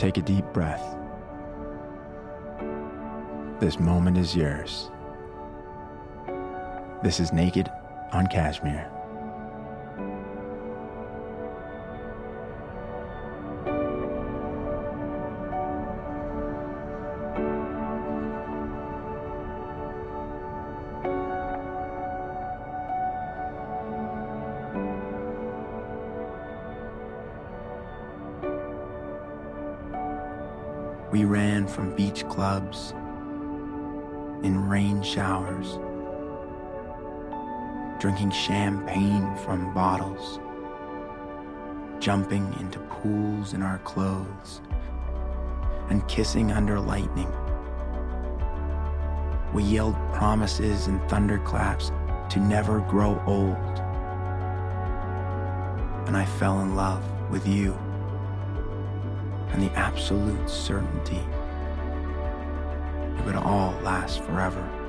Take a deep breath. This moment is yours. This is Naked on Cashmere. We ran from beach clubs in rain showers, drinking champagne from bottles, jumping into pools in our clothes, and kissing under lightning. We yelled promises and thunderclaps to never grow old. And I fell in love with you and the absolute certainty it would all last forever.